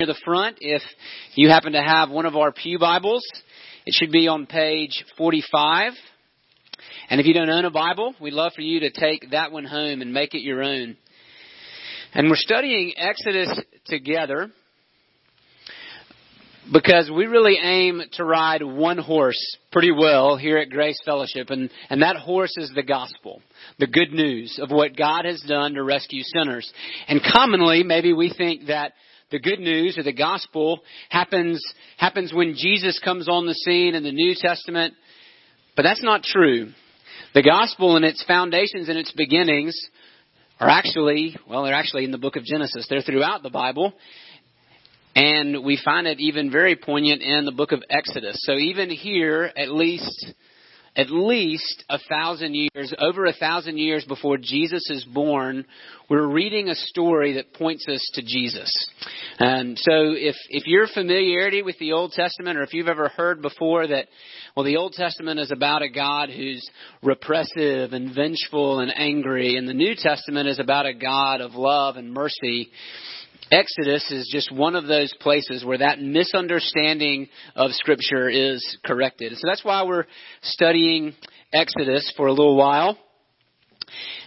near the front. If you happen to have one of our Pew Bibles, it should be on page 45. And if you don't own a Bible, we'd love for you to take that one home and make it your own. And we're studying Exodus together because we really aim to ride one horse pretty well here at Grace Fellowship, and, and that horse is the gospel, the good news of what God has done to rescue sinners. And commonly, maybe we think that the good news or the gospel happens, happens when Jesus comes on the scene in the New Testament. But that's not true. The gospel and its foundations and its beginnings are actually, well, they're actually in the book of Genesis. They're throughout the Bible. And we find it even very poignant in the book of Exodus. So even here, at least at least a thousand years, over a thousand years before Jesus is born, we're reading a story that points us to Jesus. And so if, if your familiarity with the Old Testament, or if you've ever heard before that, well, the Old Testament is about a God who's repressive and vengeful and angry, and the New Testament is about a God of love and mercy, Exodus is just one of those places where that misunderstanding of Scripture is corrected. So that's why we're studying Exodus for a little while.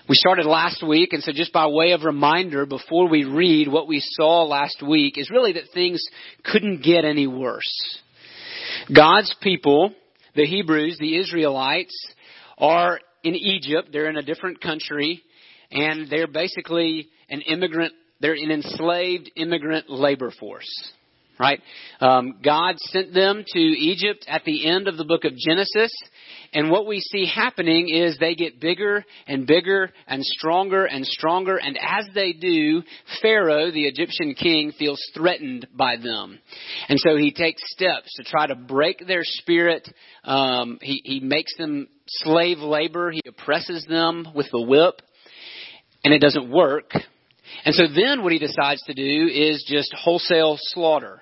We started last week, and so just by way of reminder, before we read what we saw last week, is really that things couldn't get any worse. God's people, the Hebrews, the Israelites, are in Egypt. They're in a different country, and they're basically an immigrant they're an enslaved immigrant labor force. Right? Um, God sent them to Egypt at the end of the book of Genesis, and what we see happening is they get bigger and bigger and stronger and stronger, and as they do, Pharaoh, the Egyptian king, feels threatened by them. And so he takes steps to try to break their spirit. Um, he, he makes them slave labor, he oppresses them with the whip, and it doesn't work. And so then what he decides to do is just wholesale slaughter.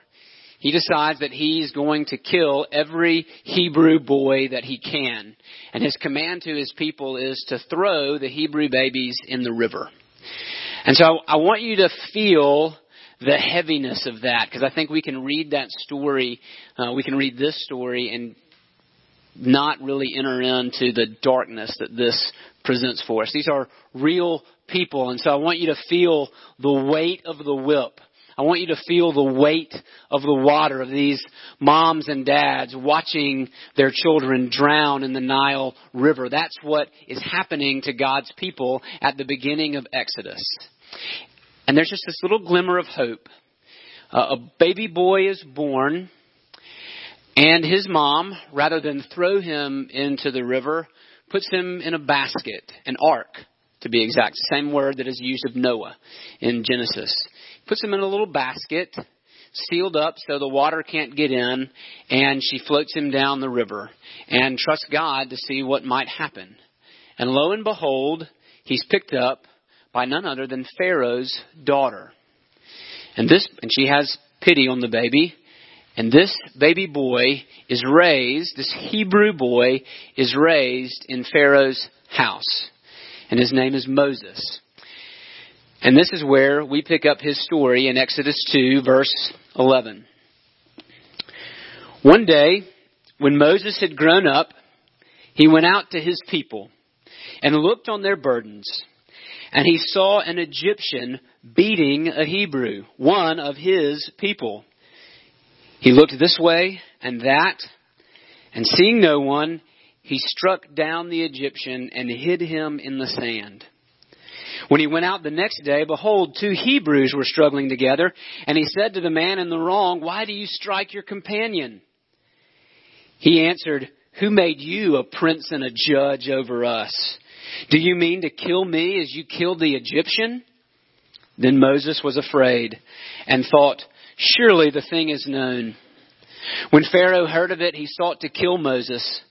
He decides that he's going to kill every Hebrew boy that he can. And his command to his people is to throw the Hebrew babies in the river. And so I want you to feel the heaviness of that because I think we can read that story, uh, we can read this story and not really enter into the darkness that this presents for us. These are real people. And so I want you to feel the weight of the whip. I want you to feel the weight of the water of these moms and dads watching their children drown in the Nile River. That's what is happening to God's people at the beginning of Exodus. And there's just this little glimmer of hope. Uh, a baby boy is born, and his mom, rather than throw him into the river, puts him in a basket, an ark, to be exact. Same word that is used of Noah in Genesis. Puts him in a little basket, sealed up so the water can't get in, and she floats him down the river and trusts God to see what might happen. And lo and behold, he's picked up by none other than Pharaoh's daughter. And this and she has pity on the baby. And this baby boy is raised, this Hebrew boy is raised in Pharaoh's house and his name is Moses. And this is where we pick up his story in Exodus 2, verse 11. One day, when Moses had grown up, he went out to his people and looked on their burdens. And he saw an Egyptian beating a Hebrew, one of his people. He looked this way and that, and seeing no one, he struck down the Egyptian and hid him in the sand. When he went out the next day, behold, two Hebrews were struggling together, and he said to the man in the wrong, Why do you strike your companion? He answered, Who made you a prince and a judge over us? Do you mean to kill me as you killed the Egyptian? Then Moses was afraid and thought, Surely the thing is known. When Pharaoh heard of it, he sought to kill Moses.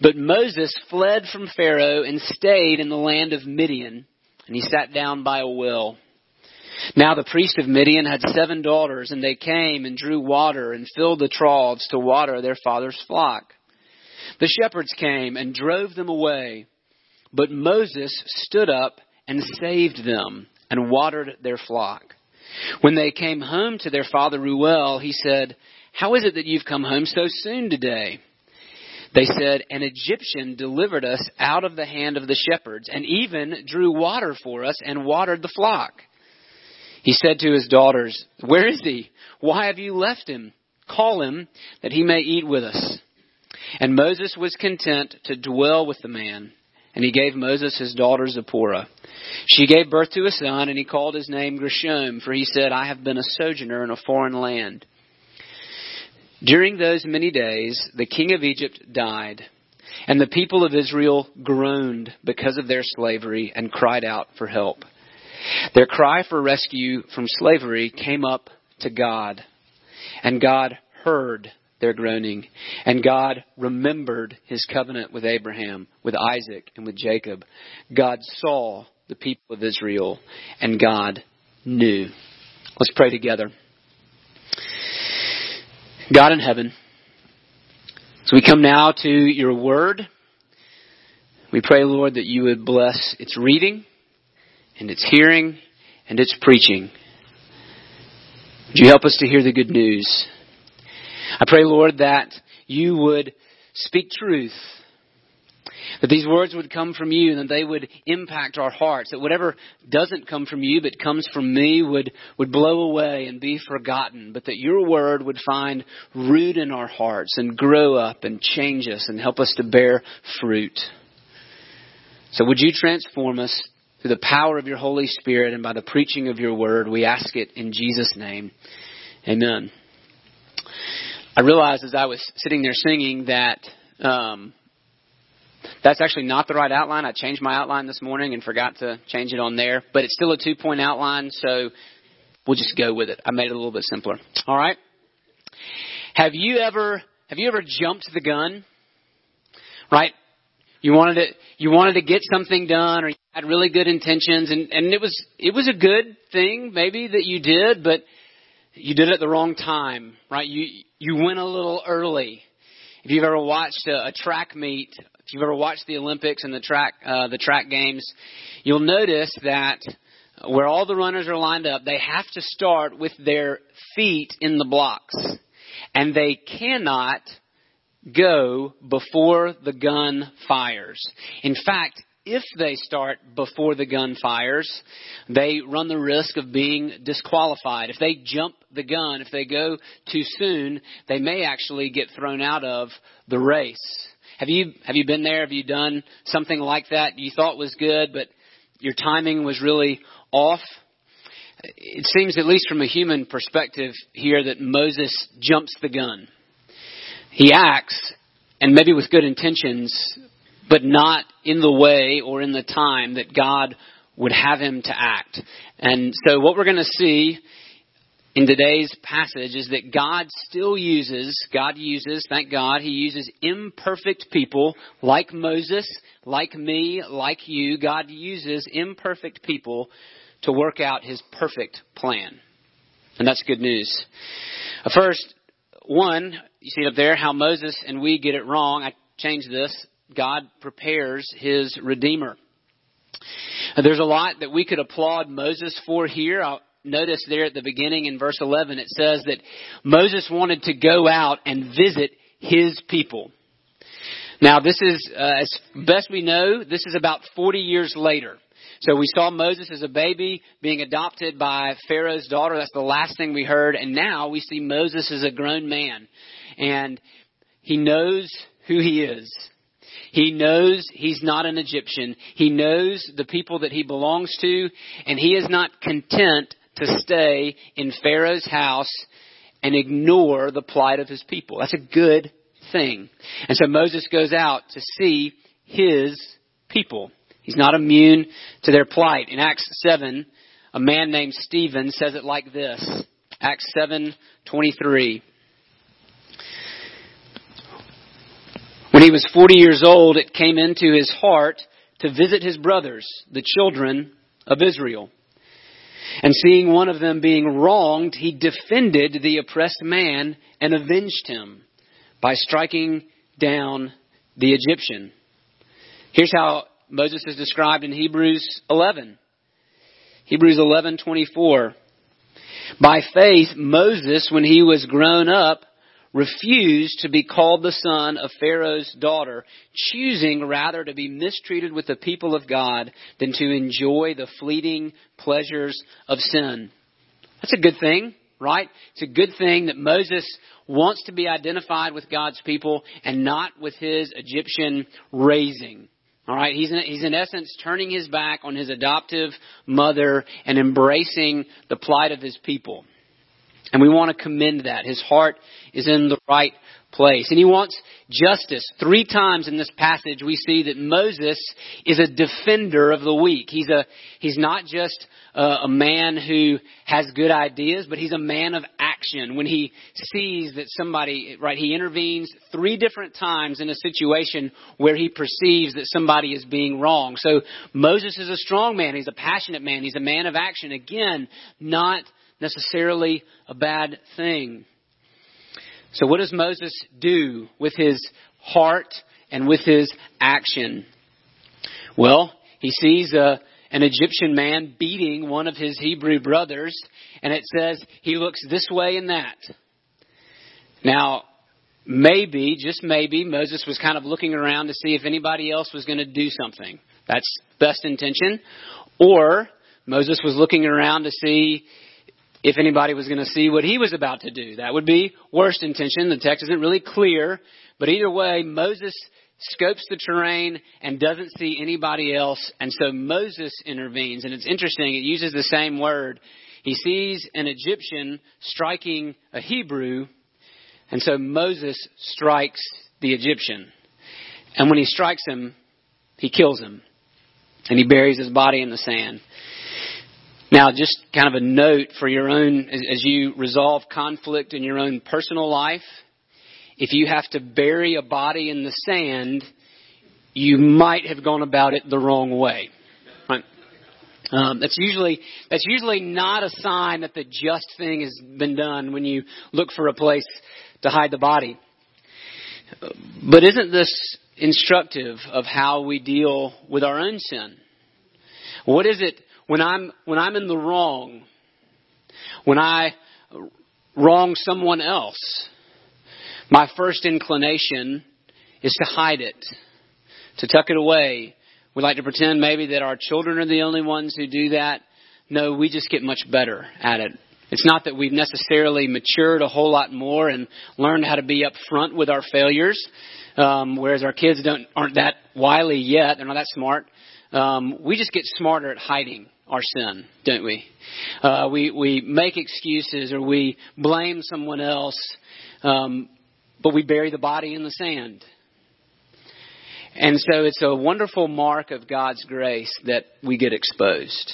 But Moses fled from Pharaoh and stayed in the land of Midian, and he sat down by a well. Now the priest of Midian had seven daughters, and they came and drew water and filled the troughs to water their father's flock. The shepherds came and drove them away, but Moses stood up and saved them and watered their flock. When they came home to their father Reuel, he said, How is it that you've come home so soon today? They said, An Egyptian delivered us out of the hand of the shepherds, and even drew water for us and watered the flock. He said to his daughters, Where is he? Why have you left him? Call him, that he may eat with us. And Moses was content to dwell with the man. And he gave Moses his daughter Zipporah. She gave birth to a son, and he called his name Gershom, for he said, I have been a sojourner in a foreign land. During those many days, the king of Egypt died, and the people of Israel groaned because of their slavery and cried out for help. Their cry for rescue from slavery came up to God, and God heard their groaning, and God remembered his covenant with Abraham, with Isaac, and with Jacob. God saw the people of Israel, and God knew. Let's pray together. God in heaven, as we come now to your word, we pray, Lord, that you would bless its reading and its hearing and its preaching. Would you help us to hear the good news? I pray, Lord, that you would speak truth that these words would come from you and that they would impact our hearts. That whatever doesn't come from you but comes from me would, would blow away and be forgotten. But that your word would find root in our hearts and grow up and change us and help us to bear fruit. So would you transform us through the power of your Holy Spirit and by the preaching of your word? We ask it in Jesus' name. Amen. I realized as I was sitting there singing that um, that's actually not the right outline. I changed my outline this morning and forgot to change it on there, but it's still a two point outline, so we'll just go with it. I made it a little bit simpler. All right. Have you ever have you ever jumped the gun? Right? You wanted to you wanted to get something done or you had really good intentions and, and it was it was a good thing maybe that you did, but you did it at the wrong time, right? You you went a little early. If you've ever watched a, a track meet, if you've ever watched the Olympics and the track uh, the track games, you'll notice that where all the runners are lined up, they have to start with their feet in the blocks, and they cannot go before the gun fires. In fact, if they start before the gun fires, they run the risk of being disqualified. If they jump the gun, if they go too soon, they may actually get thrown out of the race. Have you have you been there? Have you done something like that you thought was good, but your timing was really off? It seems, at least from a human perspective here, that Moses jumps the gun. He acts, and maybe with good intentions, but not in the way or in the time that God would have him to act. And so what we're going to see in today's passage is that God still uses, God uses, thank God, He uses imperfect people like Moses, like me, like you. God uses imperfect people to work out His perfect plan. And that's good news. Uh, first, one, you see it up there, how Moses and we get it wrong. I changed this. God prepares His Redeemer. Uh, there's a lot that we could applaud Moses for here. I'll, notice there at the beginning in verse 11, it says that Moses wanted to go out and visit his people. Now, this is, uh, as best we know, this is about 40 years later. So we saw Moses as a baby being adopted by Pharaoh's daughter. That's the last thing we heard. And now we see Moses as a grown man. And he knows who he is. He knows he's not an Egyptian. He knows the people that he belongs to. And he is not content to stay in Pharaoh's house and ignore the plight of his people. That's a good thing. And so Moses goes out to see his people. He's not immune to their plight. In Acts 7, a man named Stephen says it like this. Acts 7:23. When he was 40 years old, it came into his heart to visit his brothers, the children of Israel. And seeing one of them being wronged, he defended the oppressed man and avenged him by striking down the Egyptian. Here's how Moses is described in Hebrews 11. Hebrews 11:24. By faith, Moses, when he was grown up, refused to be called the son of Pharaoh's daughter, choosing rather to be mistreated with the people of God than to enjoy the fleeting pleasures of sin. That's a good thing, right? It's a good thing that Moses wants to be identified with God's people and not with his Egyptian raising. All right, he's in, he's in essence turning his back on his adoptive mother and embracing the plight of his people. And we want to commend that. His heart is in the right place. And he wants justice. Three times in this passage we see that Moses is a defender of the weak. He's a, he's not just a, a man who has good ideas, but he's a man of action. When he sees that somebody, right, he intervenes three different times in a situation where he perceives that somebody is being wrong. So Moses is a strong man. He's a passionate man. He's a man of action. Again, not necessarily a bad thing. So what does Moses do with his heart and with his action? Well, he sees a, an Egyptian man beating one of his Hebrew brothers, and it says he looks this way and that. Now, maybe, just maybe, Moses was kind of looking around to see if anybody else was going to do something. That's best intention. Or Moses was looking around to see if anybody was going to see what he was about to do. That would be worst intention. The text isn't really clear, but either way, Moses scopes the terrain and doesn't see anybody else, and so Moses intervenes. And it's interesting, it uses the same word. He sees an Egyptian striking a Hebrew, and so Moses strikes the Egyptian. And when he strikes him, he kills him, and he buries his body in the sand. Now, just kind of a note for your own, as you resolve conflict in your own personal life, if you have to bury a body in the sand, you might have gone about it the wrong way. Right? Um, that's usually that's usually not a sign that the just thing has been done when you look for a place to hide the body. But isn't this instructive of how we deal with our own sin? What is it when I'm, when I'm in the wrong, when I wrong someone else, my first inclination is to hide it, to tuck it away. We like to pretend maybe that our children are the only ones who do that. No, we just get much better at it. It's not that we've necessarily matured a whole lot more and learned how to be upfront with our failures, um, whereas our kids don't aren't that wily yet. They're not that smart. Um, we just get smarter at hiding our sin, don't we? Uh, we we make excuses or we blame someone else, um, but we bury the body in the sand. And so it's a wonderful mark of God's grace that we get exposed.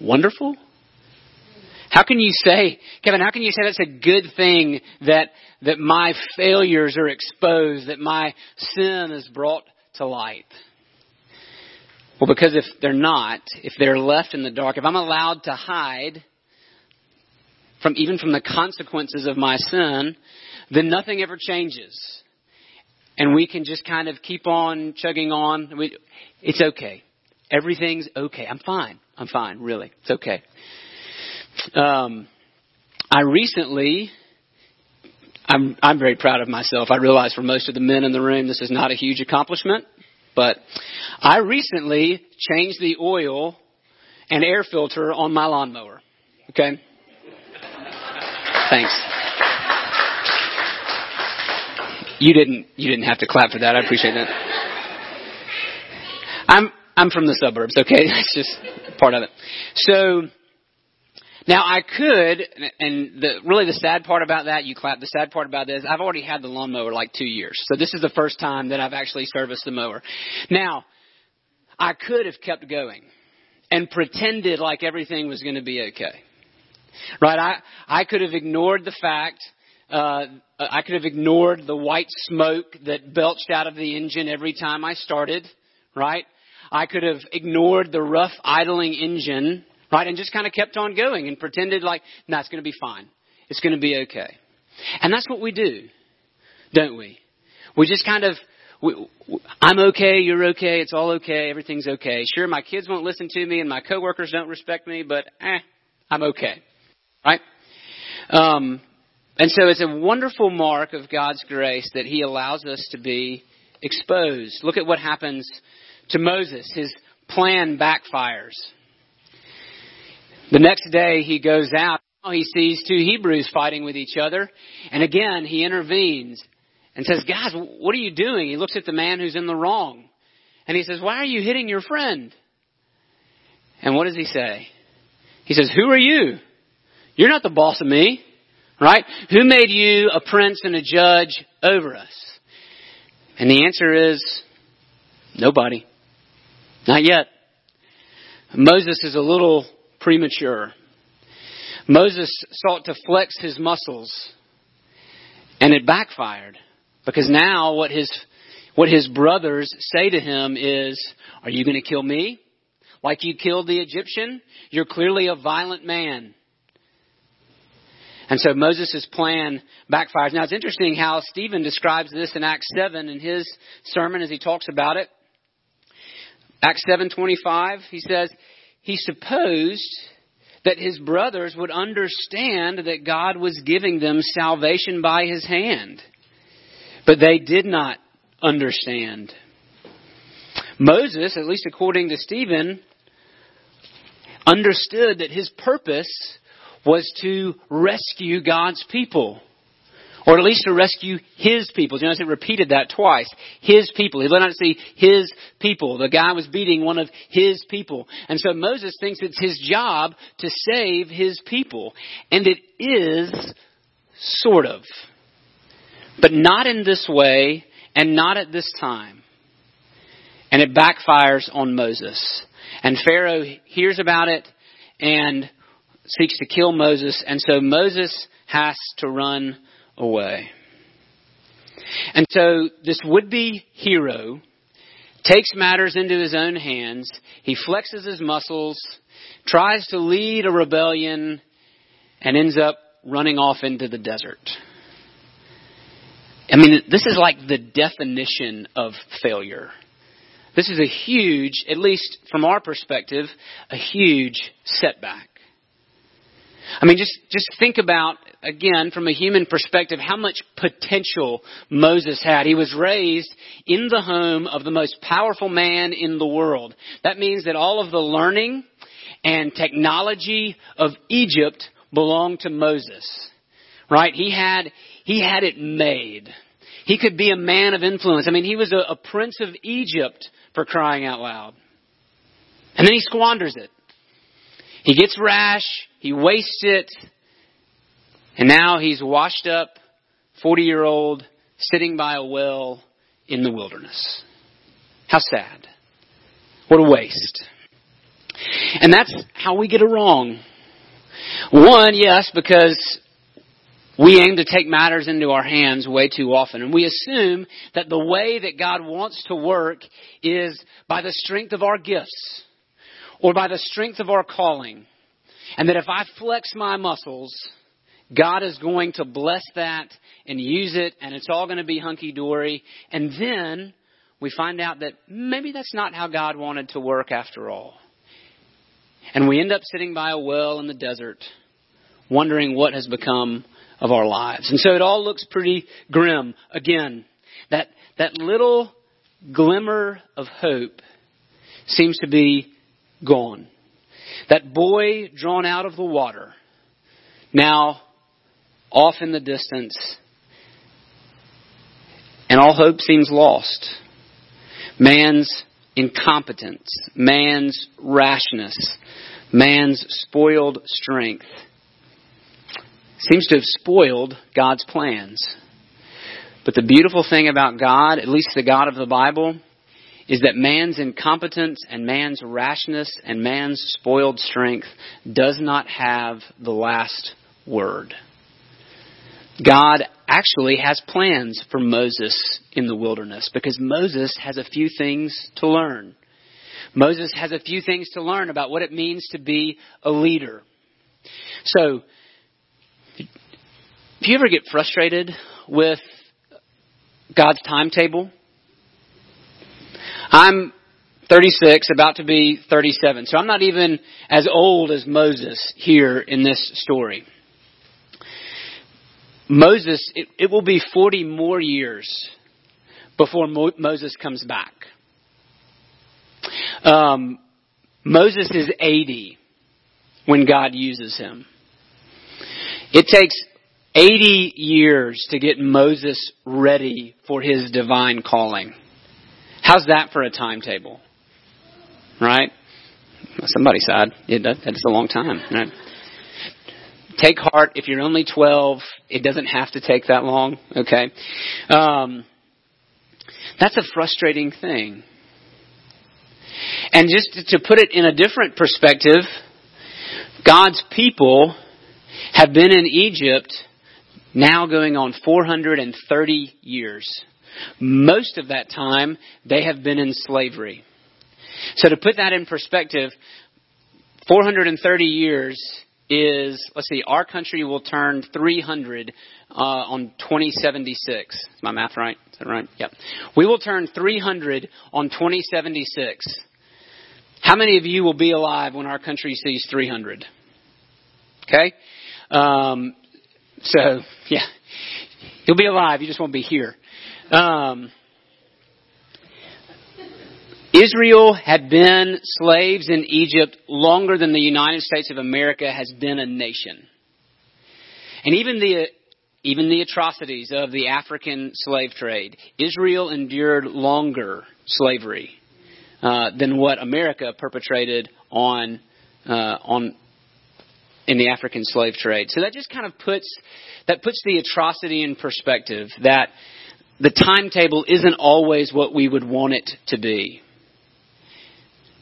Wonderful? How can you say, Kevin, how can you say that's a good thing that, that my failures are exposed, that my sin is brought to light? Well, because if they're not, if they're left in the dark, if I'm allowed to hide from even from the consequences of my sin, then nothing ever changes. And we can just kind of keep on chugging on. We, it's okay. Everything's okay. I'm fine. I'm fine, really. It's okay. Um, I recently, I'm, I'm very proud of myself. I realize for most of the men in the room, this is not a huge accomplishment. But I recently changed the oil and air filter on my lawnmower. Okay? Thanks. You didn't you didn't have to clap for that. I appreciate that. I'm I'm from the suburbs, okay? That's just part of it. So now I could, and the, really the sad part about that, you clap. The sad part about this, I've already had the lawnmower like two years, so this is the first time that I've actually serviced the mower. Now, I could have kept going and pretended like everything was going to be okay, right? I I could have ignored the fact. Uh, I could have ignored the white smoke that belched out of the engine every time I started, right? I could have ignored the rough idling engine Right? And just kind of kept on going and pretended like, no, nah, it's going to be fine. It's going to be okay. And that's what we do, don't we? We just kind of, we, I'm okay, you're okay, it's all okay, everything's okay. Sure, my kids won't listen to me and my coworkers don't respect me, but eh, I'm okay. right? Um, and so it's a wonderful mark of God's grace that He allows us to be exposed. Look at what happens to Moses. His plan backfires. The next day he goes out. He sees two Hebrews fighting with each other. And again, he intervenes and says, Guys, what are you doing? He looks at the man who's in the wrong. And he says, Why are you hitting your friend? And what does he say? He says, Who are you? You're not the boss of me. Right? Who made you a prince and a judge over us? And the answer is nobody. Not yet. Moses is a little premature. Moses sought to flex his muscles and it backfired because now what his what his brothers say to him is, "Are you going to kill me? Like you killed the Egyptian? You're clearly a violent man." And so Moses' plan backfires. Now it's interesting how Stephen describes this in Acts 7 in his sermon as he talks about it. Acts 7:25, he says, he supposed that his brothers would understand that God was giving them salvation by his hand. But they did not understand. Moses, at least according to Stephen, understood that his purpose was to rescue God's people. Or at least to rescue his people. You notice it repeated that twice. His people. He let out to see his people. The guy was beating one of his people. And so Moses thinks it's his job to save his people. And it is, sort of. But not in this way, and not at this time. And it backfires on Moses. And Pharaoh hears about it and seeks to kill Moses, and so Moses has to run away. And so this would be hero takes matters into his own hands. He flexes his muscles, tries to lead a rebellion, and ends up running off into the desert. I mean, this is like the definition of failure. This is a huge, at least from our perspective, a huge setback. I mean, just, just think about, again, from a human perspective, how much potential Moses had. He was raised in the home of the most powerful man in the world. That means that all of the learning and technology of Egypt belonged to Moses. Right? He had, he had it made. He could be a man of influence. I mean, he was a, a prince of Egypt for crying out loud. And then he squanders it. He gets rash, he wastes it, and now he's washed up, 40 year old, sitting by a well in the wilderness. How sad. What a waste. And that's how we get it wrong. One, yes, because we aim to take matters into our hands way too often. And we assume that the way that God wants to work is by the strength of our gifts or by the strength of our calling. And that if I flex my muscles, God is going to bless that and use it, and it's all going to be hunky dory. And then we find out that maybe that's not how God wanted to work after all. And we end up sitting by a well in the desert, wondering what has become of our lives. And so it all looks pretty grim. Again, that, that little glimmer of hope seems to be gone. That boy drawn out of the water, now off in the distance, and all hope seems lost. Man's incompetence, man's rashness, man's spoiled strength seems to have spoiled God's plans. But the beautiful thing about God, at least the God of the Bible, is that man's incompetence and man's rashness and man's spoiled strength does not have the last word. God actually has plans for Moses in the wilderness because Moses has a few things to learn. Moses has a few things to learn about what it means to be a leader. So, if you ever get frustrated with God's timetable, I'm 36, about to be 37. So I'm not even as old as Moses here in this story. Moses, it, it will be 40 more years before Mo- Moses comes back. Um, Moses is 80 when God uses him. It takes 80 years to get Moses ready for his divine calling. How's that for a timetable? Right? Somebody it, that's a long time. Right? Take heart. If you're only 12, it doesn't have to take that long. Okay? Um, that's a frustrating thing. And just to put it in a different perspective, God's people have been in Egypt now going on 430 years. Most of that time, they have been in slavery. So to put that in perspective, 430 years is, let's see, our country will turn 300 uh, on 2076. Is my math right? Is that right? Yep. We will turn 300 on 2076. How many of you will be alive when our country sees 300? Okay? Um, so, yeah. You'll be alive, you just won't be here. Um, Israel had been slaves in Egypt longer than the United States of America has been a nation. And even the even the atrocities of the African slave trade, Israel endured longer slavery uh, than what America perpetrated on uh, on in the African slave trade. So that just kind of puts that puts the atrocity in perspective. That the timetable isn't always what we would want it to be.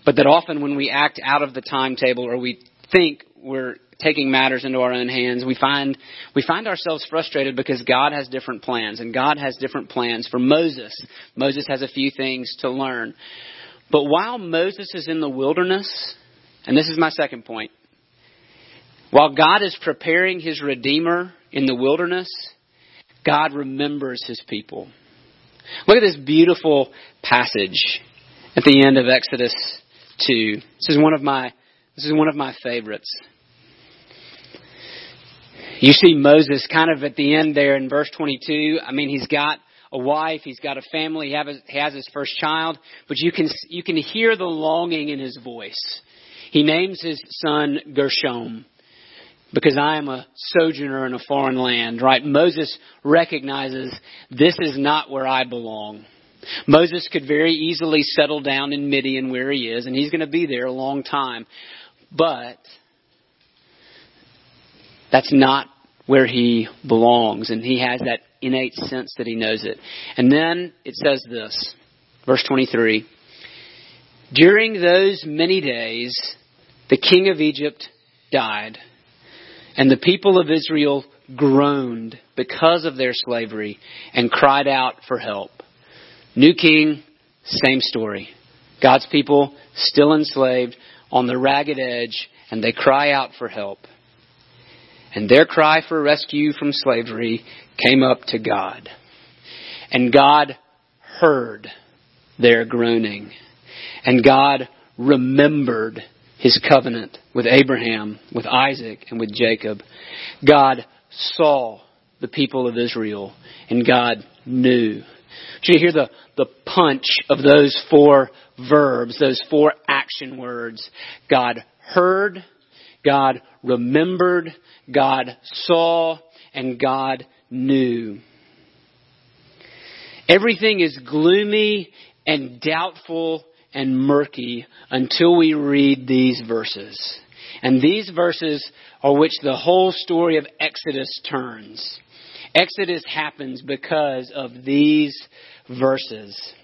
But that often when we act out of the timetable or we think we're taking matters into our own hands, we find we find ourselves frustrated because God has different plans and God has different plans for Moses. Moses has a few things to learn. But while Moses is in the wilderness, and this is my second point, while God is preparing his redeemer in the wilderness, God remembers his people. Look at this beautiful passage at the end of Exodus 2. This is one of my this is one of my favorites. You see Moses kind of at the end there in verse 22. I mean, he's got a wife, he's got a family, he has his first child, but you can you can hear the longing in his voice. He names his son Gershom because I am a sojourner in a foreign land, right? Moses recognizes this is not where I belong. Moses could very easily settle down in Midian where he is, and he's going to be there a long time. But that's not where he belongs, and he has that innate sense that he knows it. And then it says this, verse 23 During those many days, the king of Egypt died, and the people of Israel groaned because of their slavery and cried out for help. New king, same story. God's people still enslaved on the ragged edge, and they cry out for help. And their cry for rescue from slavery came up to God. And God heard their groaning. And God remembered his covenant with Abraham, with Isaac, and with Jacob. God saw the people of Israel, and God knew. Did you hear the, the punch of those four verbs, those four action words? God heard, God remembered, God saw, and God knew. Everything is gloomy and doubtful and murky until we read these verses. And these verses are which the whole story of Exodus turns. Exodus happens because of these verses.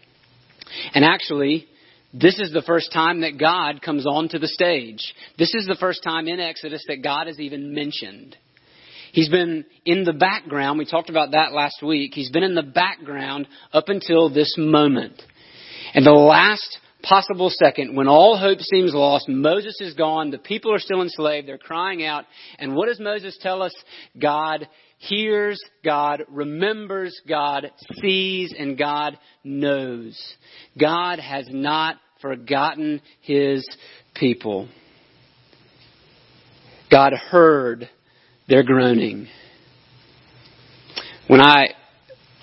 And actually, this is the first time that God comes onto the stage. This is the first time in Exodus that God is even mentioned. He's been in the background. We talked about that last week. He's been in the background up until this moment. And the last possible second, when all hope seems lost, Moses is gone, the people are still enslaved, they're crying out, and what does Moses tell us? God hears, God remembers, God sees, and God knows. God has not forgotten his people. God heard their groaning. When I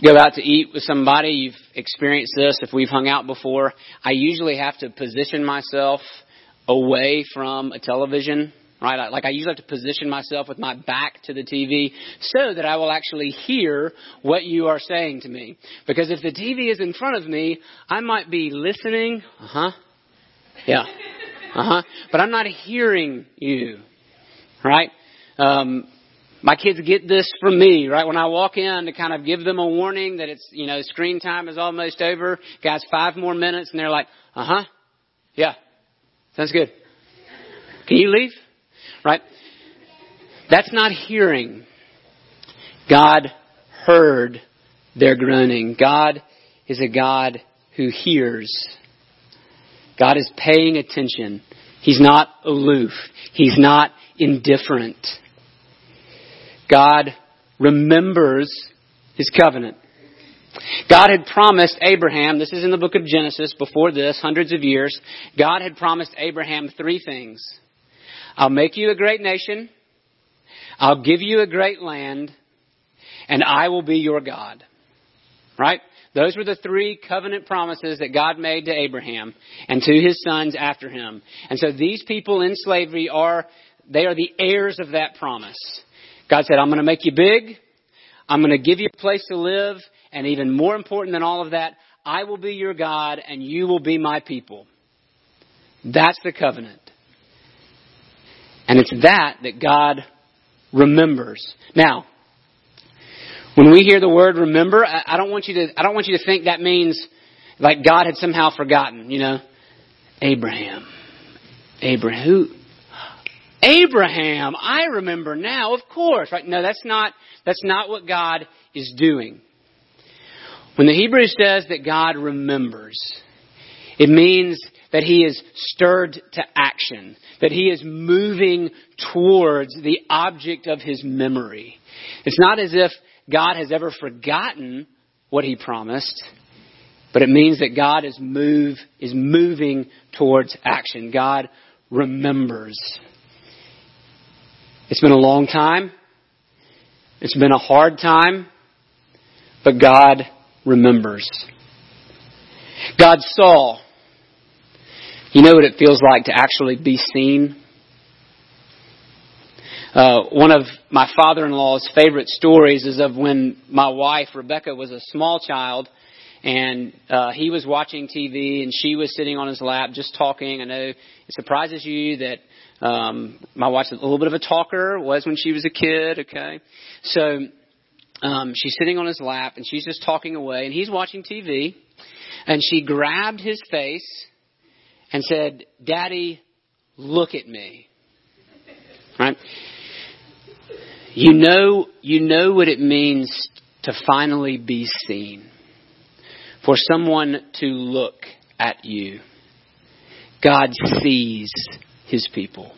go out to eat with somebody, you've experienced this. If we've hung out before, I usually have to position myself away from a television, right? Like I usually have to position myself with my back to the TV so that I will actually hear what you are saying to me. Because if the TV is in front of me, I might be listening, uh-huh, yeah, uh-huh, but I'm not hearing you, right? Um, my kids get this from me, right? When I walk in to kind of give them a warning that it's, you know, screen time is almost over. Guys, five more minutes and they're like, uh huh. Yeah. Sounds good. Can you leave? Right? That's not hearing. God heard their groaning. God is a God who hears. God is paying attention. He's not aloof. He's not indifferent. God remembers his covenant. God had promised Abraham, this is in the book of Genesis, before this, hundreds of years, God had promised Abraham three things. I'll make you a great nation, I'll give you a great land, and I will be your God. Right? Those were the three covenant promises that God made to Abraham and to his sons after him. And so these people in slavery are, they are the heirs of that promise. God said, I'm going to make you big. I'm going to give you a place to live. And even more important than all of that, I will be your God and you will be my people. That's the covenant. And it's that that God remembers. Now, when we hear the word remember, I don't want you to, I don't want you to think that means like God had somehow forgotten, you know. Abraham. Abraham. Who, Abraham, I remember now, of course, right? No, that's not, that's not what God is doing. When the Hebrew says that God remembers, it means that he is stirred to action, that he is moving towards the object of his memory. It's not as if God has ever forgotten what he promised, but it means that God is move is moving towards action. God remembers. It's been a long time. It's been a hard time. But God remembers. God saw. You know what it feels like to actually be seen? Uh, one of my father-in-law's favorite stories is of when my wife Rebecca was a small child, and uh, he was watching TV and she was sitting on his lap just talking. I know it surprises you that um, my wife's a little bit of a talker, was when she was a kid, okay? So um, she's sitting on his lap and she's just talking away, and he's watching TV. And she grabbed his face and said, Daddy, look at me. Right? You know, you know what it means to finally be seen. For someone to look at you. God sees his people.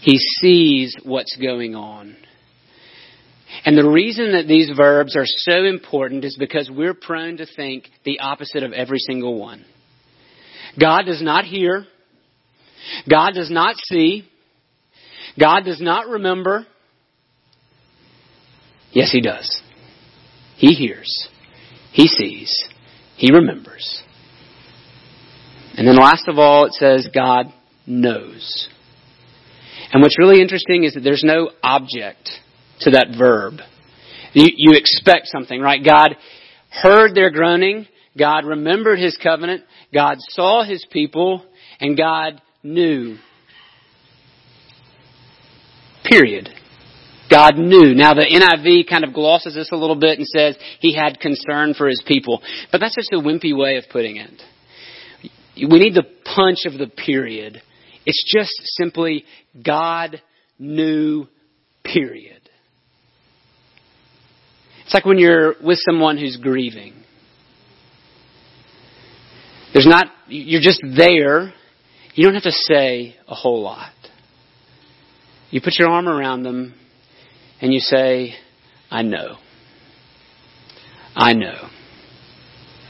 He sees what's going on. And the reason that these verbs are so important is because we're prone to think the opposite of every single one. God does not hear. God does not see. God does not remember. Yes, He does. He hears. He sees. He remembers. And then last of all, it says God knows. And what's really interesting is that there's no object to that verb. You, you expect something, right? God heard their groaning. God remembered his covenant. God saw his people. And God knew. Period. God knew. Now the NIV kind of glosses this a little bit and says he had concern for his people. But that's just a wimpy way of putting it. We need the punch of the period. It's just simply God knew, period. It's like when you're with someone who's grieving. There's not, you're just there. You don't have to say a whole lot. You put your arm around them and you say, I know. I know.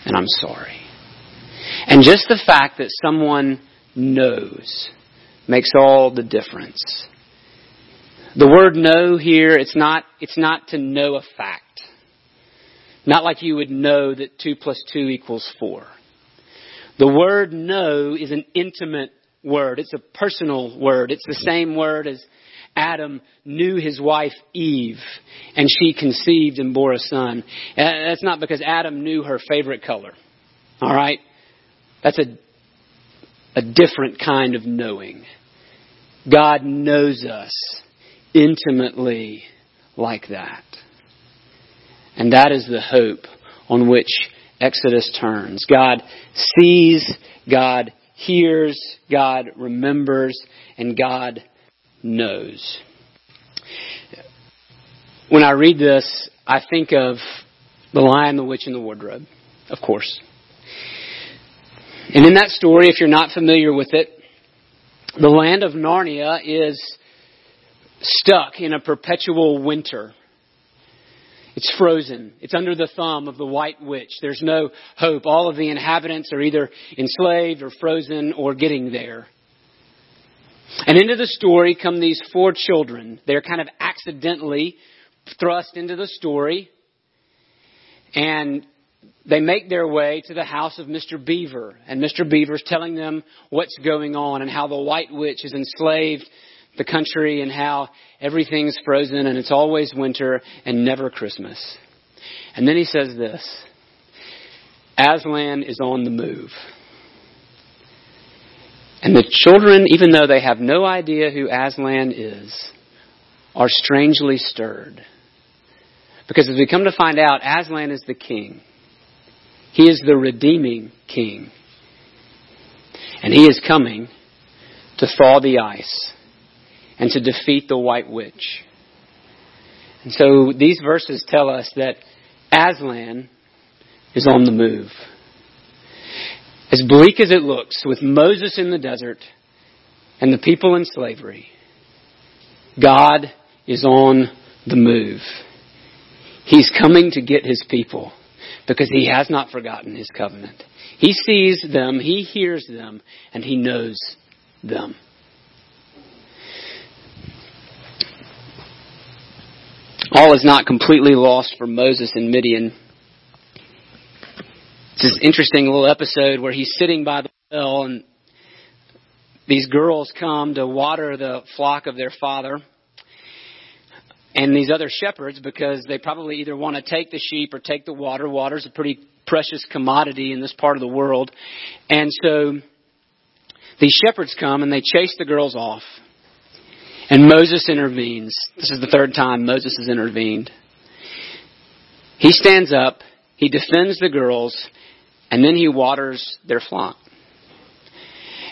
And I'm sorry. And just the fact that someone knows makes all the difference. The word know here, it's not, it's not to know a fact. Not like you would know that 2 plus 2 equals 4. The word know is an intimate word. It's a personal word. It's the same word as Adam knew his wife Eve and she conceived and bore a son. Uh, that's not because Adam knew her favorite color. All right? That's a, a different kind of knowing. God knows us intimately like that. And that is the hope on which Exodus turns. God sees, God hears, God remembers, and God knows. When I read this, I think of The Lion, the Witch, and the Wardrobe, of course. And in that story, if you're not familiar with it, the land of Narnia is stuck in a perpetual winter. It's frozen. It's under the thumb of the white witch. There's no hope. All of the inhabitants are either enslaved or frozen or getting there. And into the story come these four children. They're kind of accidentally thrust into the story. And they make their way to the house of Mr. Beaver. And Mr. Beaver's telling them what's going on and how the White Witch has enslaved the country and how everything's frozen and it's always winter and never Christmas. And then he says this Aslan is on the move. And the children, even though they have no idea who Aslan is, are strangely stirred. Because as we come to find out, Aslan is the king. He is the redeeming king. And he is coming to thaw the ice and to defeat the white witch. And so these verses tell us that Aslan is on the move. As bleak as it looks, with Moses in the desert and the people in slavery, God is on the move. He's coming to get his people because he has not forgotten his covenant. He sees them, he hears them, and he knows them. All is not completely lost for Moses and Midian. It's this interesting little episode where he's sitting by the well and these girls come to water the flock of their father. And these other shepherds, because they probably either want to take the sheep or take the water. Water is a pretty precious commodity in this part of the world. And so these shepherds come and they chase the girls off. And Moses intervenes. This is the third time Moses has intervened. He stands up, he defends the girls, and then he waters their flock.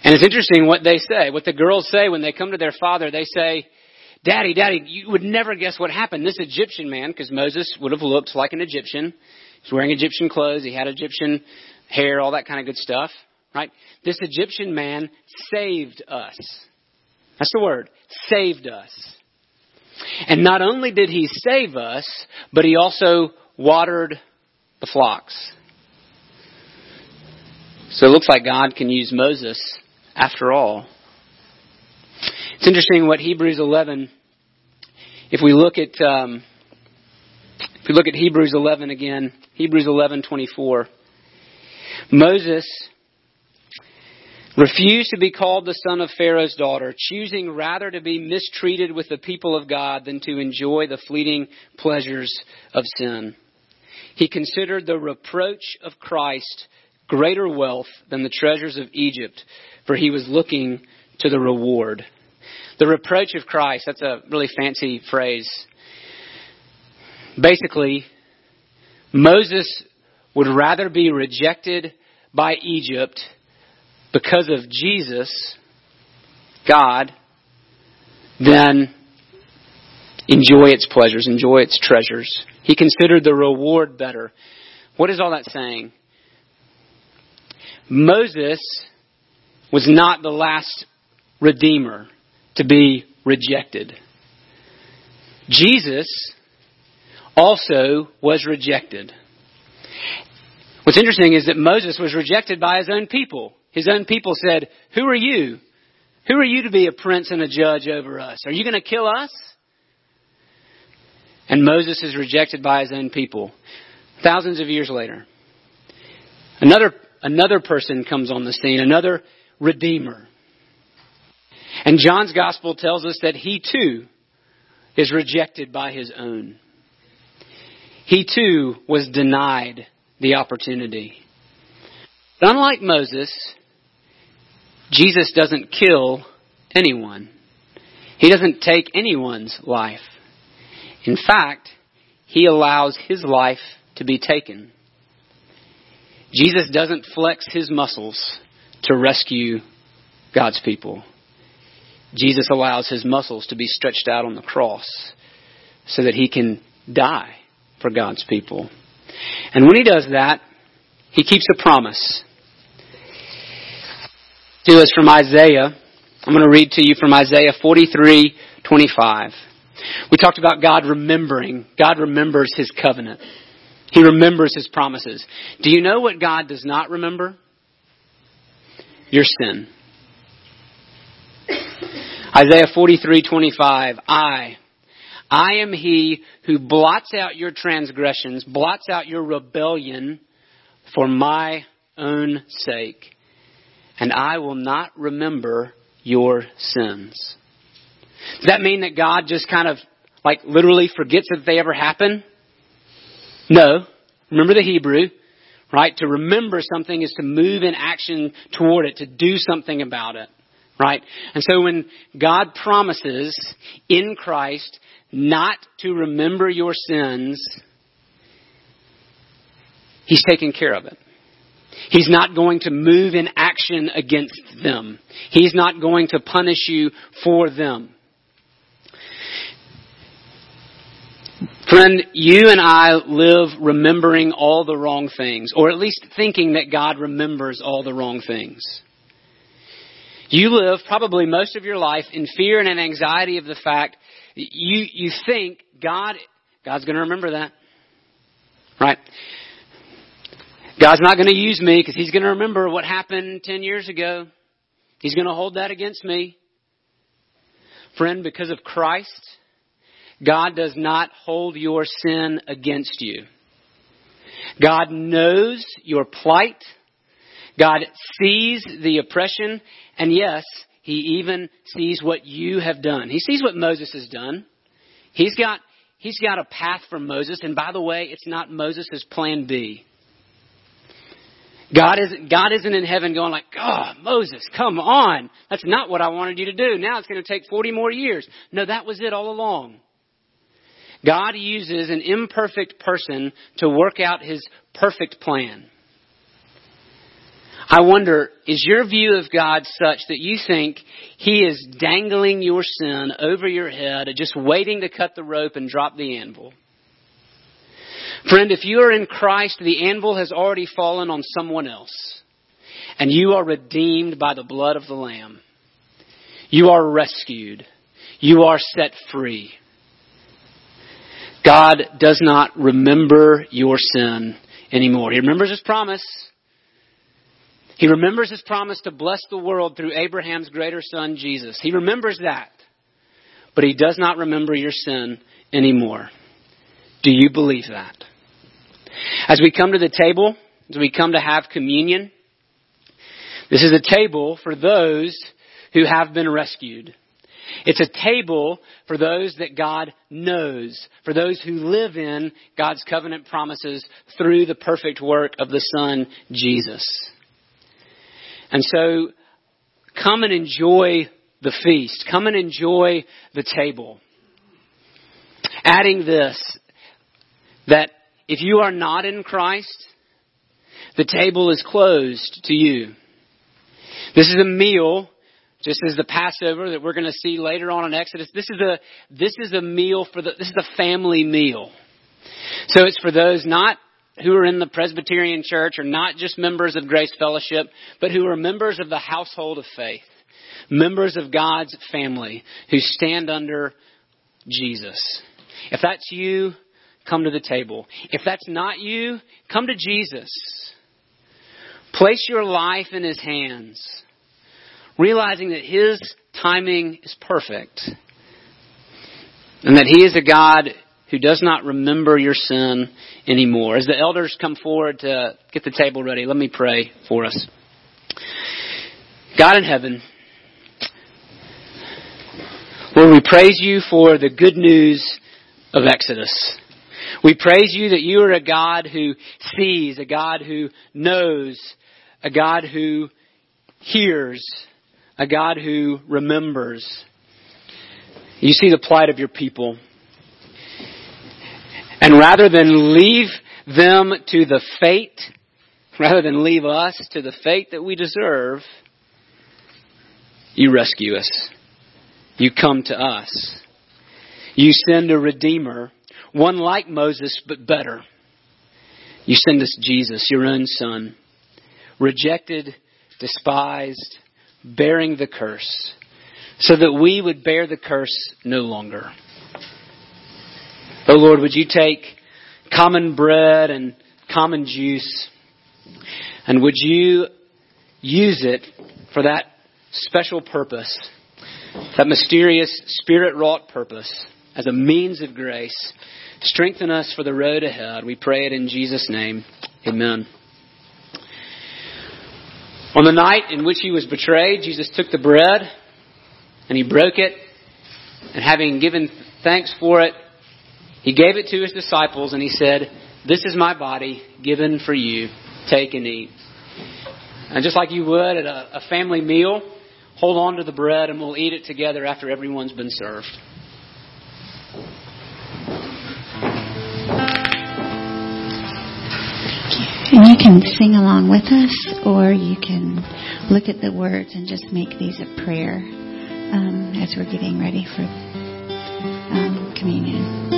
And it's interesting what they say. What the girls say when they come to their father, they say, Daddy, Daddy, you would never guess what happened. This Egyptian man, because Moses would have looked like an Egyptian. He's wearing Egyptian clothes. He had Egyptian hair, all that kind of good stuff, right? This Egyptian man saved us. That's the word. Saved us. And not only did he save us, but he also watered the flocks. So it looks like God can use Moses after all. It's interesting what Hebrews 11. If we look at um, if we look at Hebrews 11 again, Hebrews 11:24. Moses refused to be called the son of Pharaoh's daughter, choosing rather to be mistreated with the people of God than to enjoy the fleeting pleasures of sin. He considered the reproach of Christ greater wealth than the treasures of Egypt, for he was looking to the reward. The reproach of Christ, that's a really fancy phrase. Basically, Moses would rather be rejected by Egypt because of Jesus, God, than enjoy its pleasures, enjoy its treasures. He considered the reward better. What is all that saying? Moses was not the last redeemer to be rejected. Jesus also was rejected. What's interesting is that Moses was rejected by his own people. His own people said, Who are you? Who are you to be a prince and a judge over us? Are you going to kill us? And Moses is rejected by his own people. Thousands of years later, another, another person comes on the scene, another redeemer. And John's gospel tells us that he too is rejected by his own. He too was denied the opportunity. But unlike Moses, Jesus doesn't kill anyone. He doesn't take anyone's life. In fact, he allows his life to be taken. Jesus doesn't flex his muscles to rescue God's people. Jesus allows his muscles to be stretched out on the cross so that he can die for God's people. And when he does that, he keeps a promise to us from Isaiah. I'm going to read to you from Isaiah 43, 25. We talked about God remembering. God remembers His covenant. He remembers His promises. Do you know what God does not remember? Your sin. Isaiah 43:25 I I am he who blots out your transgressions, blots out your rebellion for my own sake, and I will not remember your sins. Does that mean that God just kind of like literally forgets that they ever happen? No. Remember the Hebrew, right? To remember something is to move in action toward it, to do something about it, right? And so when God promises in Christ not to remember your sins, He's taking care of it. He's not going to move in action against them. He's not going to punish you for them. Friend, you and I live remembering all the wrong things, or at least thinking that God remembers all the wrong things. You live probably most of your life in fear and in anxiety of the fact you, you think God, God's going to remember that. Right? God's not going to use me because He's going to remember what happened 10 years ago. He's going to hold that against me. Friend, because of Christ, God does not hold your sin against you. God knows your plight. God sees the oppression. And yes, He even sees what you have done. He sees what Moses has done. He's got, he's got a path for Moses. And by the way, it's not Moses' plan B. God isn't, God isn't in heaven going like, oh, Moses, come on. That's not what I wanted you to do. Now it's going to take 40 more years. No, that was it all along. God uses an imperfect person to work out his perfect plan. I wonder, is your view of God such that you think he is dangling your sin over your head, just waiting to cut the rope and drop the anvil? Friend, if you are in Christ, the anvil has already fallen on someone else. And you are redeemed by the blood of the Lamb. You are rescued. You are set free. God does not remember your sin anymore. He remembers his promise. He remembers his promise to bless the world through Abraham's greater son, Jesus. He remembers that. But he does not remember your sin anymore. Do you believe that? As we come to the table, as we come to have communion, this is a table for those who have been rescued. It's a table for those that God knows, for those who live in God's covenant promises through the perfect work of the Son, Jesus. And so, come and enjoy the feast. Come and enjoy the table. Adding this, that if you are not in Christ, the table is closed to you. This is a meal, just as the Passover that we're going to see later on in Exodus. This is a, this is a meal for the, this is a family meal. So it's for those not who are in the Presbyterian church are not just members of Grace Fellowship, but who are members of the household of faith. Members of God's family who stand under Jesus. If that's you, come to the table. If that's not you, come to Jesus. Place your life in His hands, realizing that His timing is perfect and that He is a God who does not remember your sin anymore. As the elders come forward to get the table ready, let me pray for us. God in heaven, Lord, we praise you for the good news of Exodus. We praise you that you are a God who sees, a God who knows, a God who hears, a God who remembers. You see the plight of your people. And rather than leave them to the fate, rather than leave us to the fate that we deserve, you rescue us. You come to us. You send a Redeemer, one like Moses, but better. You send us Jesus, your own Son, rejected, despised, bearing the curse, so that we would bear the curse no longer. Oh Lord, would you take common bread and common juice, and would you use it for that special purpose, that mysterious spirit wrought purpose, as a means of grace? Strengthen us for the road ahead. We pray it in Jesus' name. Amen. On the night in which he was betrayed, Jesus took the bread and he broke it, and having given thanks for it, he gave it to his disciples and he said, This is my body given for you. Take and eat. And just like you would at a, a family meal, hold on to the bread and we'll eat it together after everyone's been served. And you can sing along with us, or you can look at the words and just make these a prayer um, as we're getting ready for um, communion.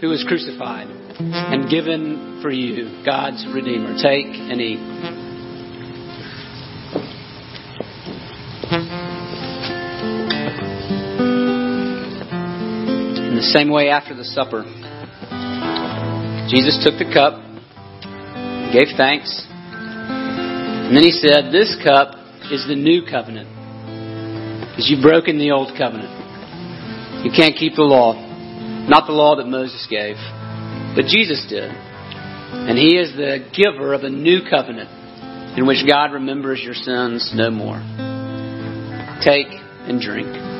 Who was crucified and given for you, God's Redeemer. Take and eat. In the same way, after the supper, Jesus took the cup, gave thanks, and then he said, This cup is the new covenant. Because you've broken the old covenant. You can't keep the law. Not the law that Moses gave, but Jesus did. And he is the giver of a new covenant in which God remembers your sins no more. Take and drink.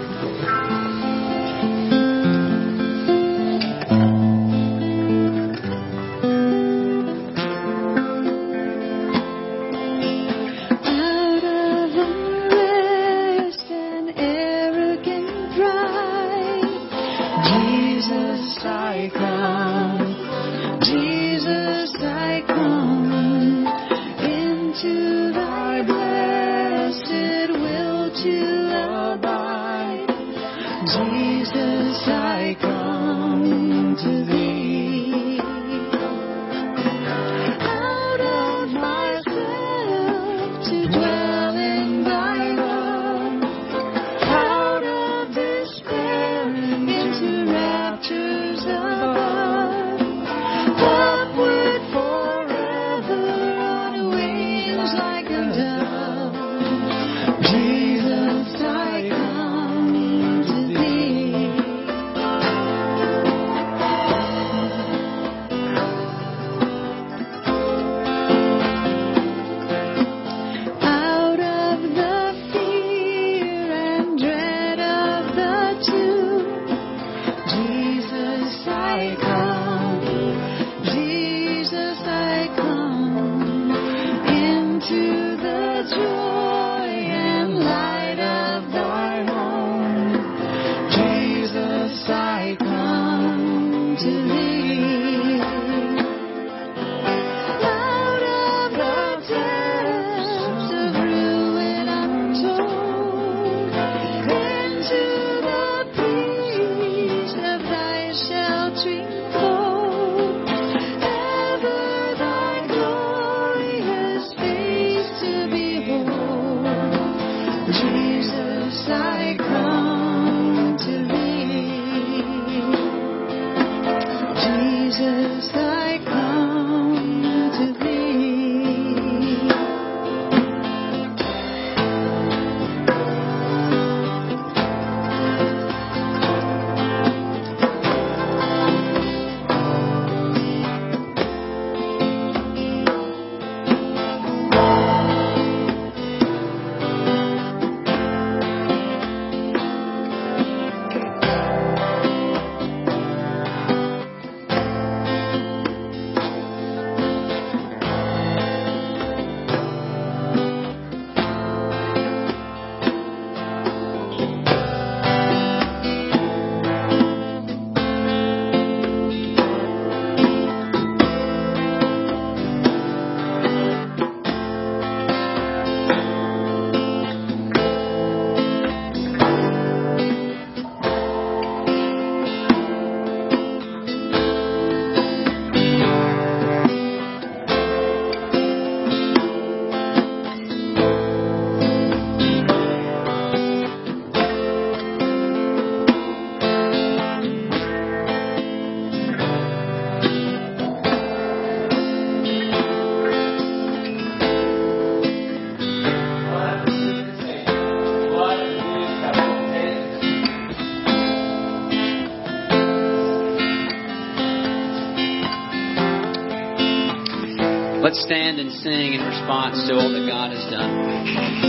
Stand and sing in response to all that God has done.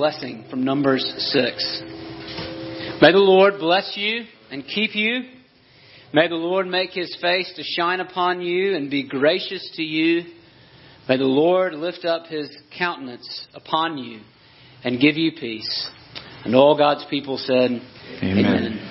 Blessing from Numbers 6. May the Lord bless you and keep you. May the Lord make his face to shine upon you and be gracious to you. May the Lord lift up his countenance upon you and give you peace. And all God's people said, Amen. Amen.